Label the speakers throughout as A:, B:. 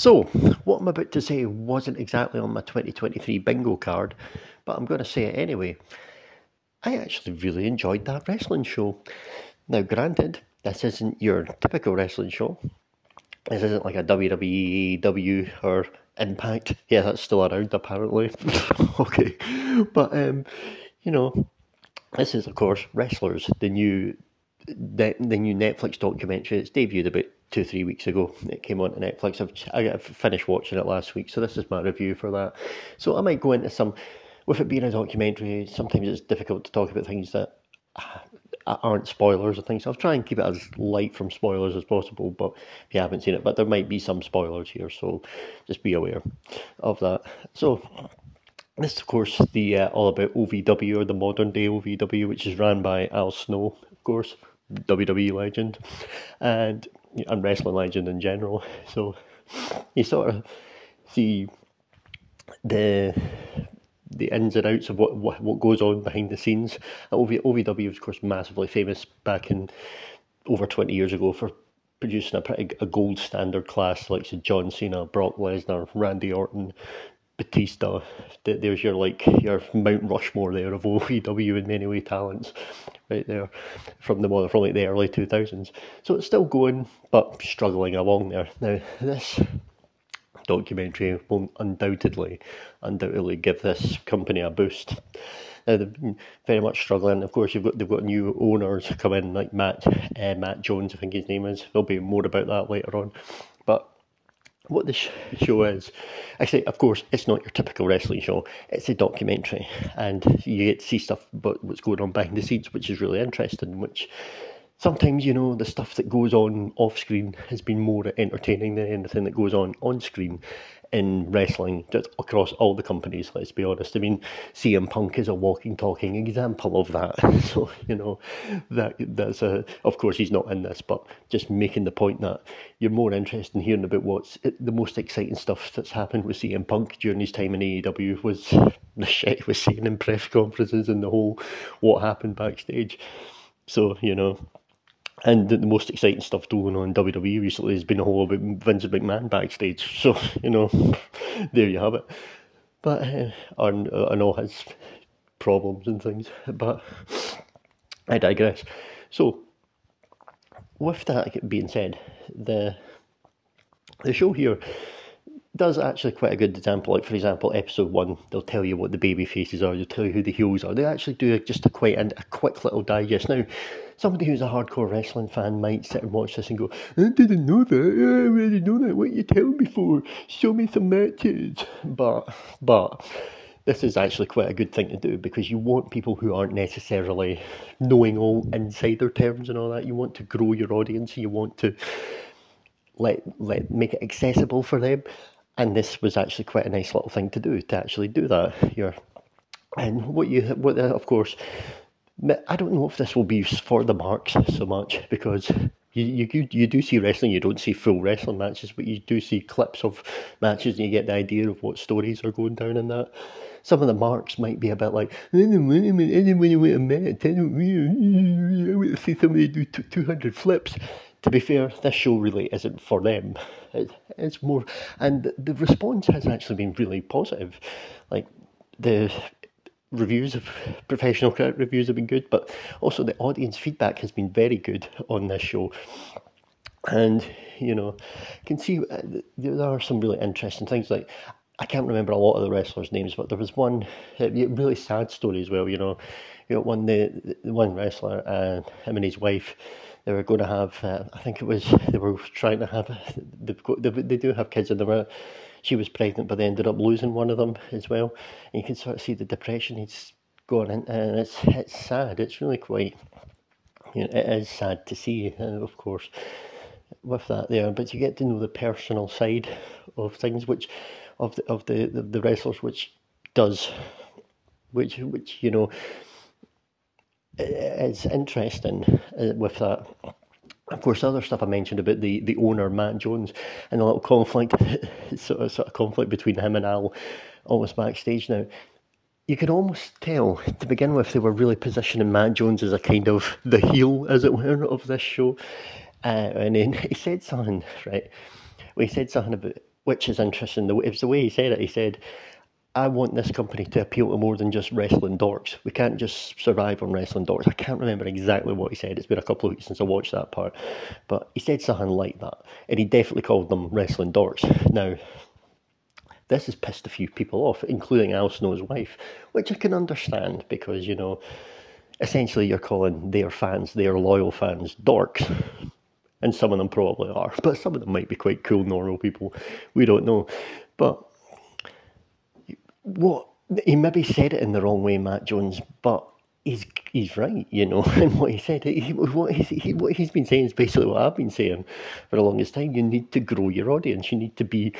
A: So, what I'm about to say wasn't exactly on my 2023 bingo card, but I'm going to say it anyway. I actually really enjoyed that wrestling show. Now, granted, this isn't your typical wrestling show. This isn't like a WWE, W or Impact. Yeah, that's still around apparently. okay, but um, you know, this is of course Wrestlers, the new the, the new Netflix documentary. It's debuted about two three weeks ago. It came on to Netflix. I've I finished watching it last week, so this is my review for that. So I might go into some. With it being a documentary, sometimes it's difficult to talk about things that aren't spoilers or things. I'll try and keep it as light from spoilers as possible, but if you haven't seen it, but there might be some spoilers here, so just be aware of that. So, this of course, the uh, all about OVW or the modern day OVW, which is run by Al Snow, of course, WWE legend, and and wrestling legend in general. So, you sort of see the the ins and outs of what, what, what goes on behind the scenes. OV, OVW of course, massively famous back in over 20 years ago for producing a pretty a gold standard class like John Cena, Brock Lesnar, Randy Orton, Batista. There's your like your Mount Rushmore there of OVW in many way talents, right there from the from like the early 2000s. So it's still going, but struggling along there. Now this documentary will undoubtedly, undoubtedly give this company a boost. Now they've been very much struggling. Of course, you've got they've got new owners come in like Matt uh, Matt Jones, I think his name is. There'll be more about that later on, but. What this show is, actually, of course, it's not your typical wrestling show. It's a documentary, and you get to see stuff about what's going on behind the scenes, which is really interesting. Which sometimes you know the stuff that goes on off screen has been more entertaining than anything that goes on on screen in wrestling across all the companies let's be honest. I mean cm punk is a walking talking example of that. So you know that that's a of course he's not in this but just making the point that you're more interested in hearing about what's the most exciting stuff that's happened with cm punk during his time in aew was the shit he was saying in press conferences and the whole what happened backstage. So you know and the, most exciting stuff going on in WWE recently has been a whole about Vince McMahon backstage. So, you know, there you have it. But, uh, and, uh, and his problems and things. But I digress. So, with that being said, the the show here does actually quite a good example. Like for example, episode one, they'll tell you what the baby faces are. They'll tell you who the heels are. They actually do just a quite a, quick little digest. Now, somebody who's a hardcore wrestling fan might sit and watch this and go, "I didn't know that. I already know that. What you tell me for? Show me some matches." But but this is actually quite a good thing to do because you want people who aren't necessarily knowing all insider terms and all that. You want to grow your audience. You want to let let make it accessible for them and this was actually quite a nice little thing to do to actually do that here. And what you, what of course, I don't know if this will be for the marks so much because you, you you do see wrestling, you don't see full wrestling matches, but you do see clips of matches and you get the idea of what stories are going down in that. Some of the marks might be a bit like, want to a match, I want to see somebody do 200 flips to be fair, this show really isn't for them. It, it's more, and the response has actually been really positive. Like the reviews of professional critic reviews have been good, but also the audience feedback has been very good on this show. And you know, can see uh, there are some really interesting things. Like I can't remember a lot of the wrestlers' names, but there was one uh, really sad story as well. You know, you know one the, the one wrestler and him and his wife they were going to have. Uh, I think it was they were trying to have. They've got, they, they do have kids, and they were. She was pregnant, but they ended up losing one of them as well. And you can sort of see the depression he's going in, and it's it's sad. It's really quite. You know, it is sad to see, uh, of course, with that there. But you get to know the personal side of things, which of the of the the, the wrestlers, which does, which which you know it's interesting uh, with that. Of course, other stuff I mentioned about the, the owner Matt Jones and a little conflict, sort of, sort of conflict between him and Al, almost backstage now. You can almost tell to begin with they were really positioning Matt Jones as a kind of the heel, as it were, of this show. Uh, and then he said something, right? Well, he said something about which is interesting. The, it was the way he said it. He said, I want this company to appeal to more than just wrestling dorks. We can't just survive on wrestling dorks. I can't remember exactly what he said. It's been a couple of weeks since I watched that part. But he said something like that. And he definitely called them wrestling dorks. Now, this has pissed a few people off, including Al Snow's wife, which I can understand because, you know, essentially you're calling their fans, their loyal fans, dorks. And some of them probably are, but some of them might be quite cool, normal people. We don't know. But what he maybe said it in the wrong way, Matt Jones, but he's he's right, you know, and what he said. He, what, he's, he, what he's been saying is basically what I've been saying for the longest time. You need to grow your audience. You need to be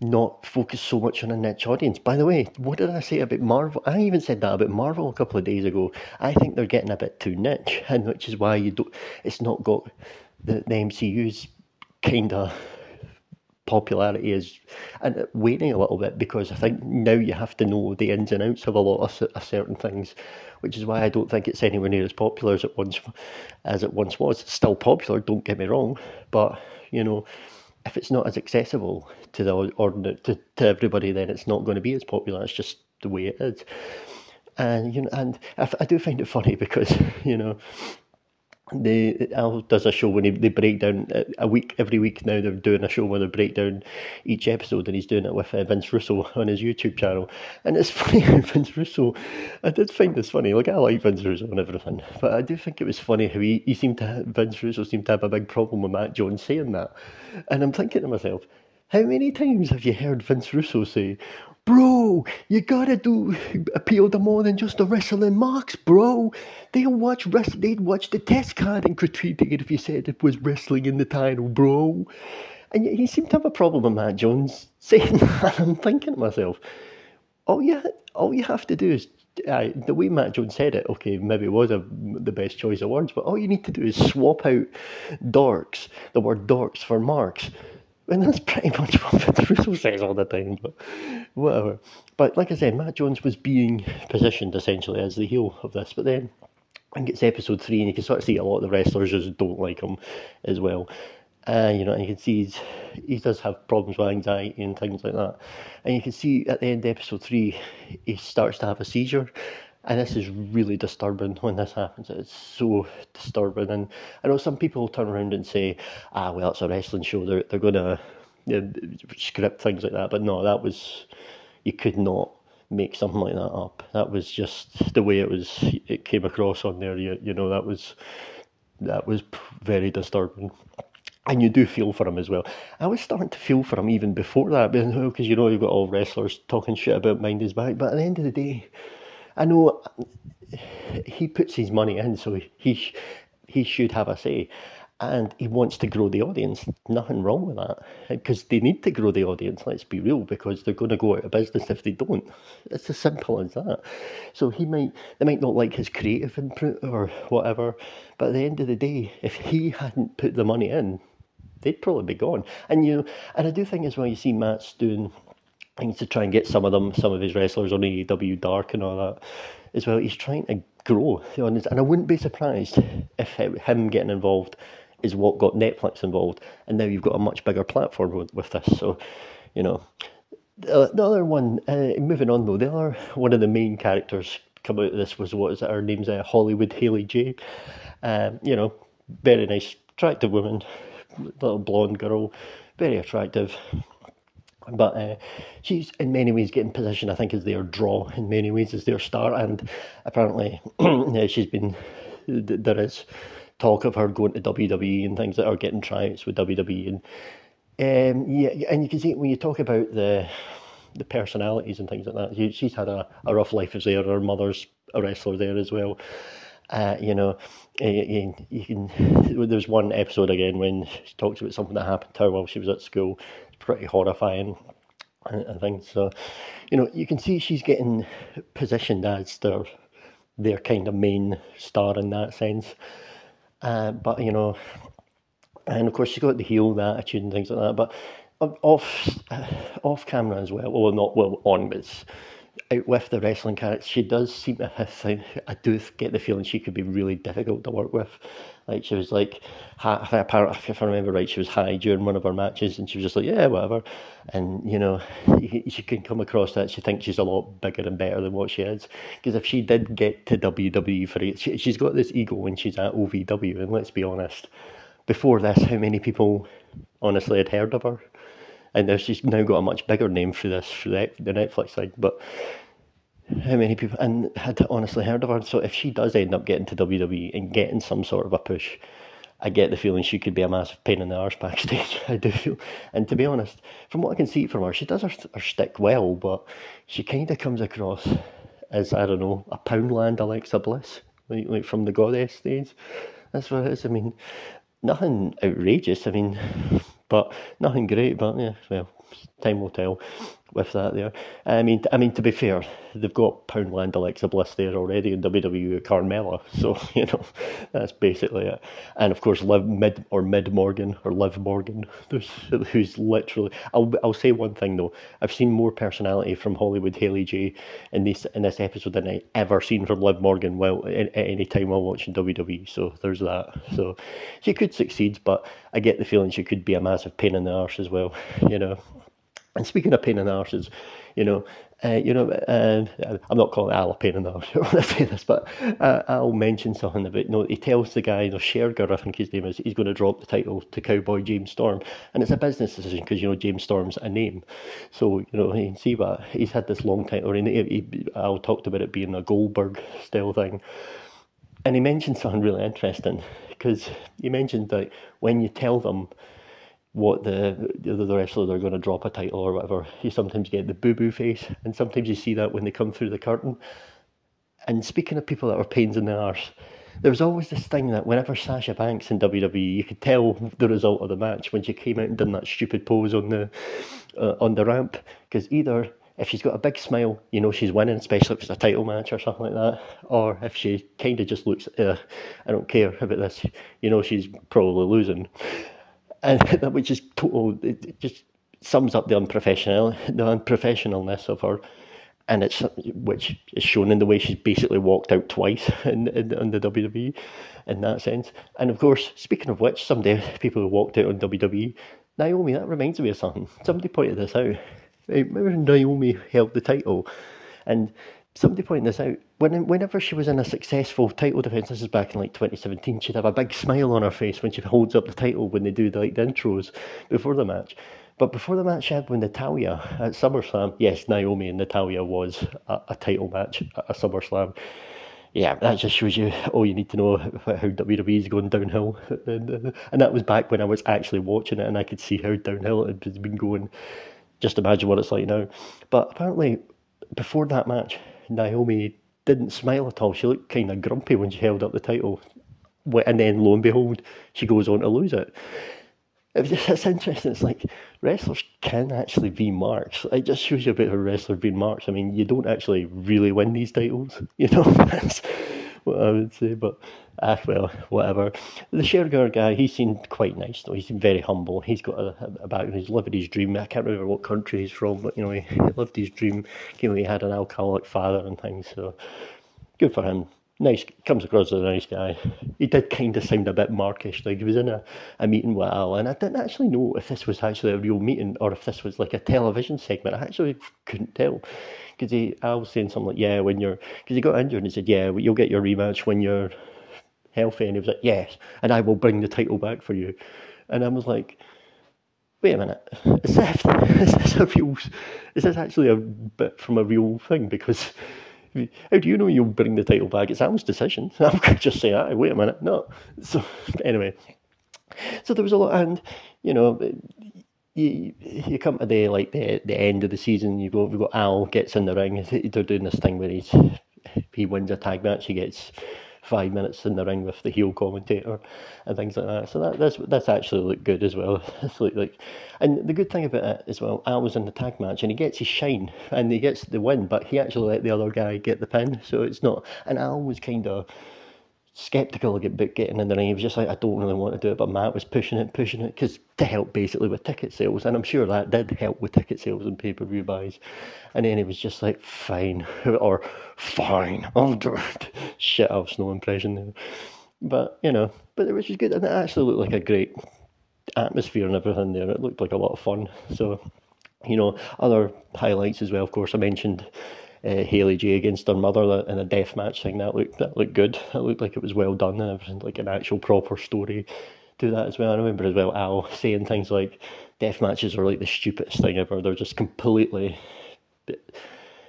A: not focused so much on a niche audience. By the way, what did I say about Marvel? I even said that about Marvel a couple of days ago. I think they're getting a bit too niche, and which is why you don't. It's not got the the MCU's kind of popularity is and waning a little bit because I think now you have to know the ins and outs of a lot of, of certain things, which is why I don't think it's anywhere near as popular as it once as it once was. It's still popular, don't get me wrong, but you know, if it's not as accessible to the ordinary to, to everybody, then it's not going to be as popular. It's just the way it is. And you know, and I, I do find it funny because you know they Al does a show when he, they break down a week every week now they're doing a show where they break down each episode and he's doing it with uh, Vince Russo on his YouTube channel. And it's funny Vince Russo I did find this funny like I like Vince Russo and everything but I do think it was funny how he, he seemed to Vince Russo seemed to have a big problem with Matt Jones saying that. And I'm thinking to myself how many times have you heard Vince Russo say, Bro, you gotta do appeal to more than just the wrestling marks, bro. They'll watch wrestling, they'd watch the test card and critique it if you said it was wrestling in the title, bro. And he seemed to have a problem with Matt Jones saying that. I'm thinking to myself, all you, all you have to do is uh, the way Matt Jones said it, okay, maybe it was a, the best choice of words, but all you need to do is swap out dorks, the word dorks for marks, and that's pretty much what Vince Russo says all the time, but whatever. But like I said, Matt Jones was being positioned essentially as the heel of this, but then I think it's episode three, and you can sort of see a lot of the wrestlers just don't like him as well. Uh, you know, and you can see he's, he does have problems with anxiety and things like that. And you can see at the end of episode three, he starts to have a seizure, and this is really disturbing when this happens. It's so disturbing. And I know some people turn around and say, ah, well, it's a wrestling show. They're, they're to you know, script things like that. But no, that was, you could not make something like that up. That was just the way it was, it came across on there. You, you know, that was, that was very disturbing and you do feel for him as well. I was starting to feel for him even before that, because you know you've got all wrestlers talking shit about mind his back. But at the end of the day, I know he puts his money in, so he he should have a say, and he wants to grow the audience. Nothing wrong with that, because they need to grow the audience. Let's be real, because they're going to go out of business if they don't. It's as simple as that. So he might they might not like his creative input or whatever, but at the end of the day, if he hadn't put the money in, they'd probably be gone. And you and I do think as well, you see Matt's doing things to try and get some of them, some of his wrestlers on AEW Dark and all that as well. He's trying to grow on this, and I wouldn't be surprised if him getting involved is what got Netflix involved, and now you've got a much bigger platform with, with this. So, you know, the, the other one, uh, moving on though, the other one of the main characters come out of this was what is it? Her name's uh, Hollywood Haley J. Um, you know, very nice, attractive woman, little blonde girl, very attractive. But uh, she's in many ways getting position, I think, as their draw, in many ways, as their star. And apparently, yeah, she's been, there is talk of her going to WWE and things that are getting tryouts with WWE. And um, yeah, and you can see when you talk about the the personalities and things like that, she's had a, a rough life as there. Her mother's a wrestler there as well. Uh, you know, you, you, can. There's one episode again when she talks about something that happened to her while she was at school, It's pretty horrifying. I think so. You know, you can see she's getting positioned as their their kind of main star in that sense. Uh, but you know, and of course she's got the heel, the attitude, and things like that. But off uh, off camera as well, well not well on, but out with the wrestling character, she does seem. Have, I do get the feeling she could be really difficult to work with. Like she was like, apparently, if I remember right, she was high during one of her matches, and she was just like, yeah, whatever. And you know, she can come across that she thinks she's a lot bigger and better than what she is. Because if she did get to WWE for it, she, she's got this ego when she's at OVW. And let's be honest, before this, how many people honestly had heard of her? And she's now got a much bigger name for this the, the Netflix side, but how many people and had honestly heard of her. So if she does end up getting to WWE and getting some sort of a push, I get the feeling she could be a massive pain in the arse backstage. I do feel, and to be honest, from what I can see from her, she does her, her stick well, but she kind of comes across as I don't know a Poundland Alexa Bliss, like, like from the Goddess days. That's what it is. I mean, nothing outrageous. I mean, but nothing great. But yeah, well, time will tell with that there. I mean, I mean to be fair, they've got Poundland Alexa Bliss there already in WWE Carmella, so you know that's basically it. And of course, Liv Mid or Mid Morgan or Liv Morgan, who's literally. I'll I'll say one thing though. I've seen more personality from Hollywood Haley J in this in this episode than I ever seen from Liv Morgan. Well, at any time while watching WWE, so there's that. So she could succeed, but I get the feeling she could be a massive pain in the arse as well. You know. And speaking of pain in the arses, you know, uh, you know, uh, I'm not calling Al a pain in the arse when I say this, but uh, I'll mention something about, you know, he tells the guy, you know, Sherger, I think his name is, he's going to drop the title to Cowboy James Storm. And it's a business decision because, you know, James Storm's a name. So, you know, you can see that he's had this long title, and he, he, Al talked about it being a Goldberg style thing. And he mentioned something really interesting because he mentioned that when you tell them, what the the, wrestler they're going to drop a title or whatever. You sometimes get the boo boo face, and sometimes you see that when they come through the curtain. And speaking of people that are pains in the arse, there was always this thing that whenever Sasha Banks in WWE, you could tell the result of the match when she came out and done that stupid pose on the uh, on the ramp. Because either if she's got a big smile, you know she's winning, especially if it's a title match or something like that. Or if she kind of just looks, uh, I don't care about this, you know she's probably losing and that which is total. Oh, it just sums up the unprofessional, the unprofessionalness of her, and it's which is shown in the way she's basically walked out twice in, in, in the WWE, in that sense. And of course, speaking of which, some day people who walked out on WWE, Naomi. That reminds me of something. Somebody pointed this out. Remember Naomi held the title, and somebody pointed this out. When, whenever she was in a successful title defence, this is back in like 2017, she'd have a big smile on her face when she holds up the title when they do the, like the intros before the match. But before the match she had with Natalya at SummerSlam, yes, Naomi and Natalya was a, a title match at a SummerSlam. Yeah, that just shows you all you need to know about how WWE is going downhill. And, and that was back when I was actually watching it and I could see how downhill it had been going. Just imagine what it's like now. But apparently, before that match, Naomi didn't smile at all. She looked kind of grumpy when she held up the title. And then, lo and behold, she goes on to lose it. It's interesting. It's like wrestlers can actually be marks. It just shows you a bit of a wrestler being marks. I mean, you don't actually really win these titles. You know, I would say. But ah, well, whatever. The Shergar guy, he seemed quite nice though. He seemed very humble. He's got a, a background. He's lived his dream. I can't remember what country he's from, but you know, he, he lived his dream. You know, he had an alcoholic father and things. So good for him. Nice, comes across as a nice guy. He did kind of sound a bit markish, like he was in a, a meeting with Al, and I didn't actually know if this was actually a real meeting or if this was like a television segment. I actually couldn't tell because he, I was saying something like, yeah, when you're, because he got injured and he said, yeah, you'll get your rematch when you're healthy. And he was like, yes, and I will bring the title back for you. And I was like, wait a minute, is this, is this a real, is this actually a bit from a real thing? Because how do you know you'll bring the title back? It's Al's decision. I'm going to just say, wait a minute, no. So anyway, so there was a lot, and you know, you, you come to the like the the end of the season. You go, we've got Al gets in the ring. They're doing this thing where he's he wins a tag match. He gets five minutes in the ring with the heel commentator and things like that. So that that's that's actually looked good as well. Like and the good thing about it as well, Al was in the tag match and he gets his shine and he gets the win, but he actually let the other guy get the pin. So it's not and Al was kind of skeptical about getting in the ring. He was just like, I don't really want to do it, but Matt was pushing it, pushing it, because to help basically with ticket sales, and I'm sure that did help with ticket sales and pay per view buys. And then he was just like, fine, or fine, I'll do it. Shit, I have no impression there. but you know, but it was just good, and it actually looked like a great atmosphere and everything there. It looked like a lot of fun. So, you know, other highlights as well. Of course, I mentioned uh, Haley J against her mother in a death match thing. That looked that looked good. It looked like it was well done and everything, like an actual proper story to that as well. I remember as well Al saying things like death matches are like the stupidest thing ever. They're just completely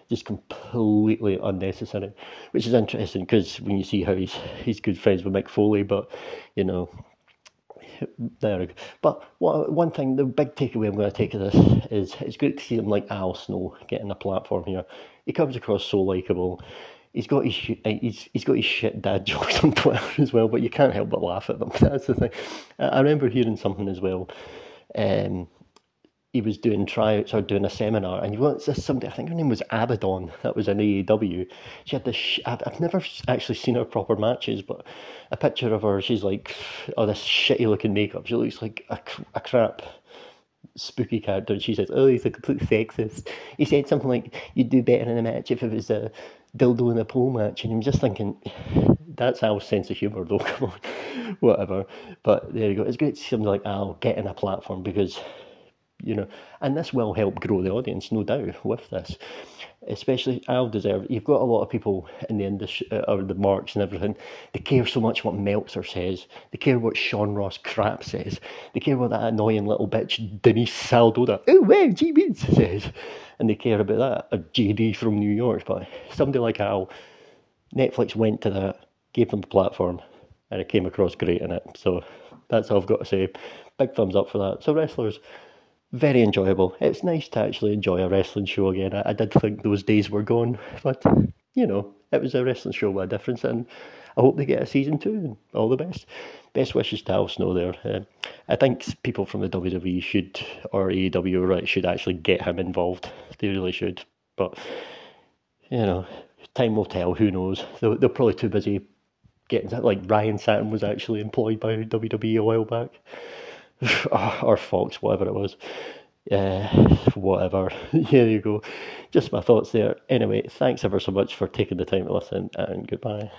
A: just completely unnecessary, which is interesting because when you see how he's he's good friends with Mick Foley, but you know, there. But what, one thing, the big takeaway I'm going to take of this is it's great to see him like Al Snow getting a platform here. He comes across so likable. He's got his he's he's got his shit dad jokes on Twitter as well, but you can't help but laugh at them. That's the thing. I remember hearing something as well. Um, he was doing tryouts or doing a seminar, and you want somebody. I think her name was Abaddon. That was an AEW. She had this. Sh- I've, I've never actually seen her proper matches, but a picture of her. She's like, oh, this shitty looking makeup. She looks like a, a crap spooky character. And she says, oh, he's a complete sexist. He said something like, you'd do better in a match if it was a dildo in a pole match, and I'm just thinking. That's Al's sense of humour, though. Come on, whatever. But there you go. It's great to see somebody like Al getting a platform because you know, and this will help grow the audience, no doubt, with this. Especially, I'll deserve. You've got a lot of people in the industry, uh, or the marks and everything. They care so much what Meltzer says. They care what Sean Ross Crap says. They care what that annoying little bitch Denise Salcedo, oh wow, G says, and they care about that. A JD from New York, but somebody like Al, Netflix went to that, gave them the platform, and it came across great in it. So that's all I've got to say. Big thumbs up for that. So wrestlers very enjoyable. It's nice to actually enjoy a wrestling show again. I, I, did think those days were gone, but you know, it was a wrestling show with a difference, and I hope they get a season two. And all the best. Best wishes to Al Snow there. Uh, I think people from the WWE should, or AEW, right, should actually get him involved. They really should. But you know, time will tell. Who knows? They're, they're probably too busy getting like Ryan Satin was actually employed by WWE a while back. or Fox, whatever it was. Uh, whatever. Here you go. Just my thoughts there. Anyway, thanks ever so much for taking the time to listen, and goodbye.